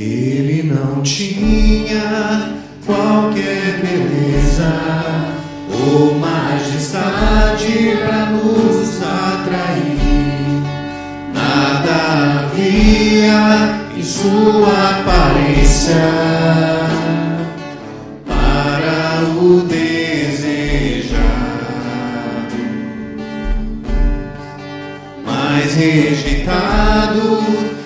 Ele não tinha qualquer beleza ou majestade para nos atrair. Nada havia em sua aparência para o desejar. Mas rejeitado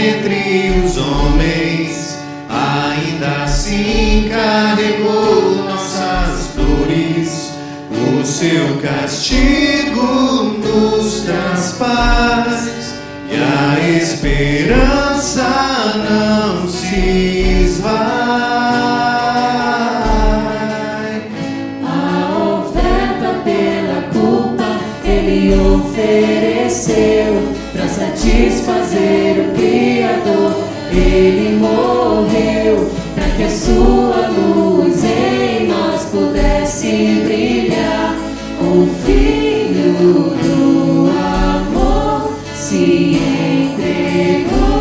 dentre os homens, ainda assim carregou nossas dores. O seu castigo nos traz paz e a esperança não se esvai. A oferta pela culpa ele ofereceu para satisfazer se entregou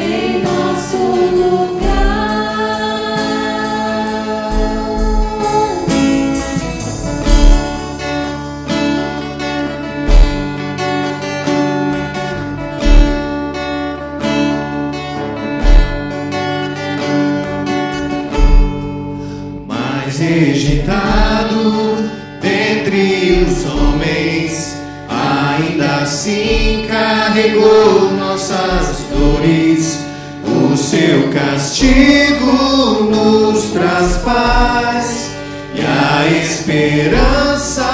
em nosso lugar. mas rejeitado dentre os homens, assim carregou nossas dores. O seu castigo nos traz paz e a esperança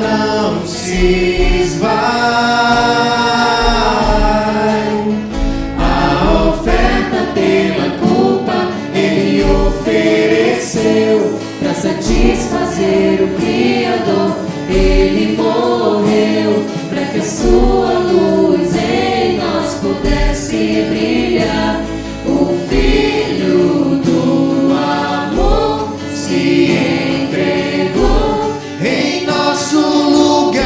não se esvai. A oferta pela culpa ele ofereceu para satisfazer o sua luz em nós pudesse brilhar, o Filho do amor se entregou em nosso lugar.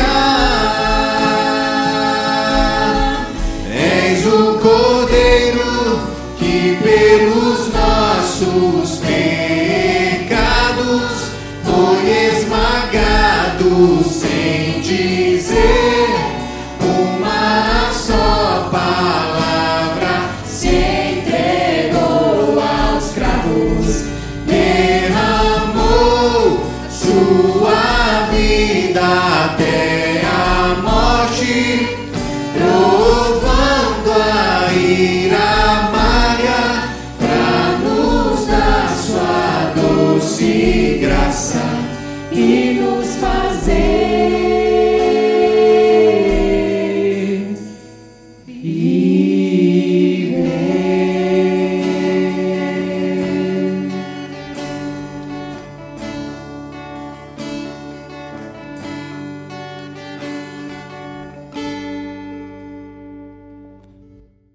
És o Cordeiro que pelos nossos pecados foi esmagado. provando a ira Maria, pra nos dar sua doce graça e nos fazer.